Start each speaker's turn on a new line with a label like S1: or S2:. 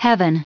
S1: Heaven.